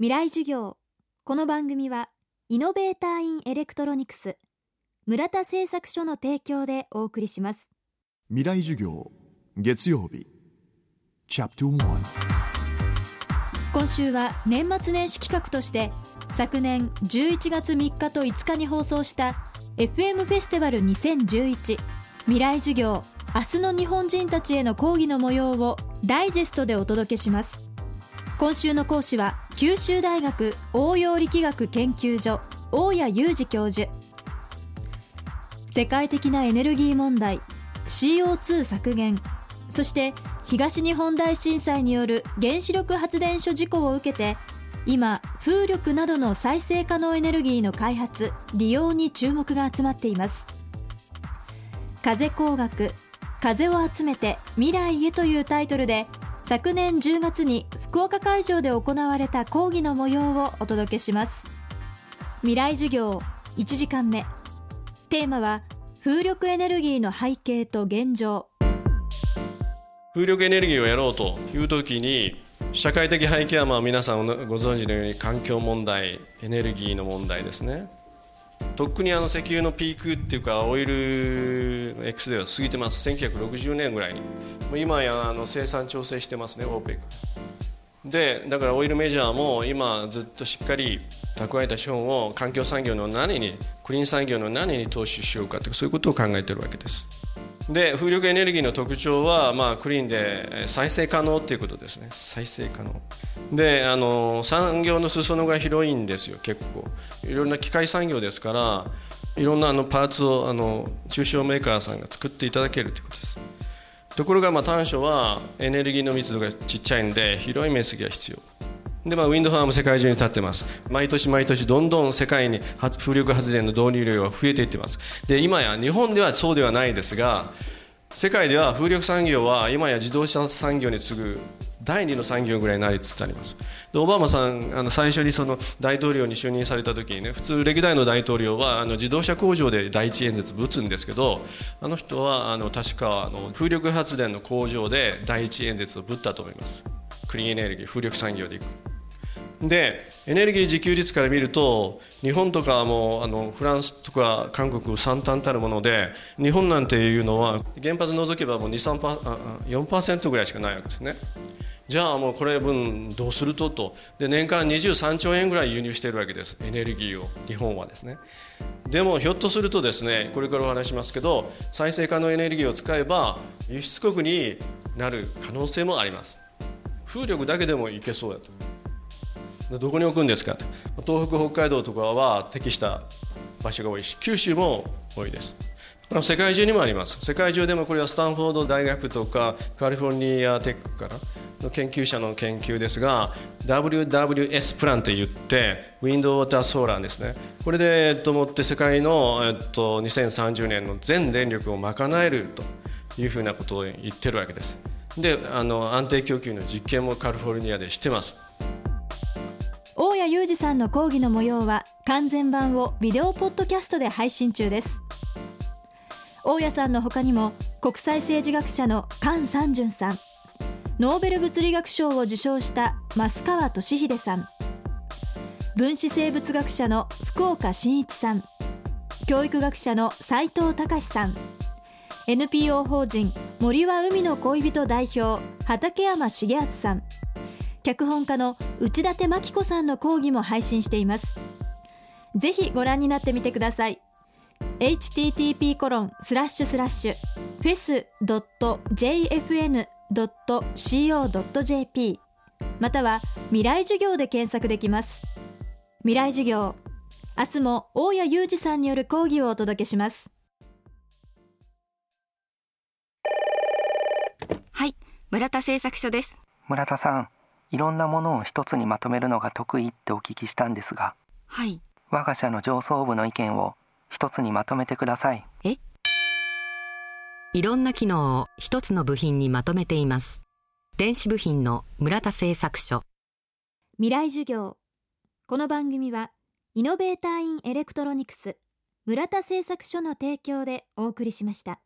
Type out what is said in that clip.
未来授業。この番組はイノベーターインエレクトロニクス村田製作所の提供でお送りします。未来授業月曜日チャプト1今週は年末年始企画として昨年11月3日と5日に放送した FM フェスティバル2011未来授業明日の日本人たちへの講義の模様をダイジェストでお届けします今週の講師は九州大学応用力学研究所大谷裕二教授。世界的なエネルギー問題 CO2 削減そして東日本大震災による原子力発電所事故を受けて今風力などの再生可能エネルギーの開発利用に注目が集まっています。風工学風を集めて未来へというタイトルで昨年10月に福岡会場で行われた講義の模様をお届けします。未来授業1時間目。テーマは風力エネルギーの背景と現状。風力エネルギーをやろうという時に社会的背景はまあ皆さんご存知のように環境問題エネルギーの問題ですね。とっくにあの石油のピークっていうかオイル X では過ぎてます。1960年ぐらいに。もう今やあの生産調整してますね OPEC でだからオイルメジャーも今ずっとしっかり蓄えた資本を環境産業の何にクリーン産業の何に投資しようかというそういうことを考えてるわけです。で風力エネルギーの特徴は、まあ、クリーンで再生可能っていうことですね。再生可能。であの産業の裾野が広いんですよ結構。いろんな機械産業ですからいろんなあのパーツをあの中小メーカーさんが作っていただけるということです。ところがまあ短所はエネルギーの密度がちっちゃいんで広い面積が必要。でまあ、ウィンドファーム世界中に立ってます。毎年毎年どんどん世界に風力発電の導入量が増えていってます。で今や日本ではそうではないですが世界では風力産業は今や自動車産業に次ぐ第二の産業ぐらいになりつつあります。でオバマさんあの最初にその大統領に就任された時にね普通歴代の大統領はあの自動車工場で第一演説ぶつんですけどあの人はあの確かあの風力発電の工場で第一演説をぶったと思います。クリーンエネルギー風力産業でいく。でエネルギー自給率から見ると日本とかもあのフランスとか韓国惨憺たるもので日本なんていうのは原発除けばもう4%ぐらいしかないわけですね。じゃあもうこれ分どうすると？と。で年間23兆円ぐらい輸入しているわけです。エネルギーを。日本はですね。でもひょっとするとですねこれからお話しますけど再生可能エネルギーを使えば輸出国になる可能性もあります。風力だけでもいけそうだと。どこに置くんですか？東北北海道とかは適した場所が多いし九州も多いです。世界中にもあります。世界中でもこれはスタンフォード大学とかカリフォルニアテックからの研究者の研究ですが WWS プランといってウィンドウォーターソーラーですね。これで、えっと、もって世界の、えっと、2030年の全電力を賄えるというふうなことを言ってるわけです。であの安定供給の実験もカリフォルニアでしてます。大谷裕二さんの講義の模様は完全版をビデオポッドキャストで配信中です。大谷さんの他にも国際政治学者の菅三淳さんノーベル物理学賞を受賞した増川俊秀さん。分子生物学者の福岡伸一さん。教育学者の斉藤隆さん。NPO 法人森は海の恋人代表畠山重敦さん。脚本家の内館真紀子さんの講義も配信しています。ぜひご覧になってみてください。http コロンスラッシュスラッシュ。フェス .jfn.co.jp または未来授業で検索できます。未来授業。明日も大谷裕二さんによる講義をお届けします。はい。村田製作所です。村田さんいろんなものを一つにまとめるのが得意ってお聞きしたんですが。はい。我が社の上層部の意見を一つにまとめてください。え？いろんな機能を一つの部品にまとめています。電子部品の村田製作所。未来授業。この番組はイノベーターインエレクトロニクス村田製作所の提供でお送りしました。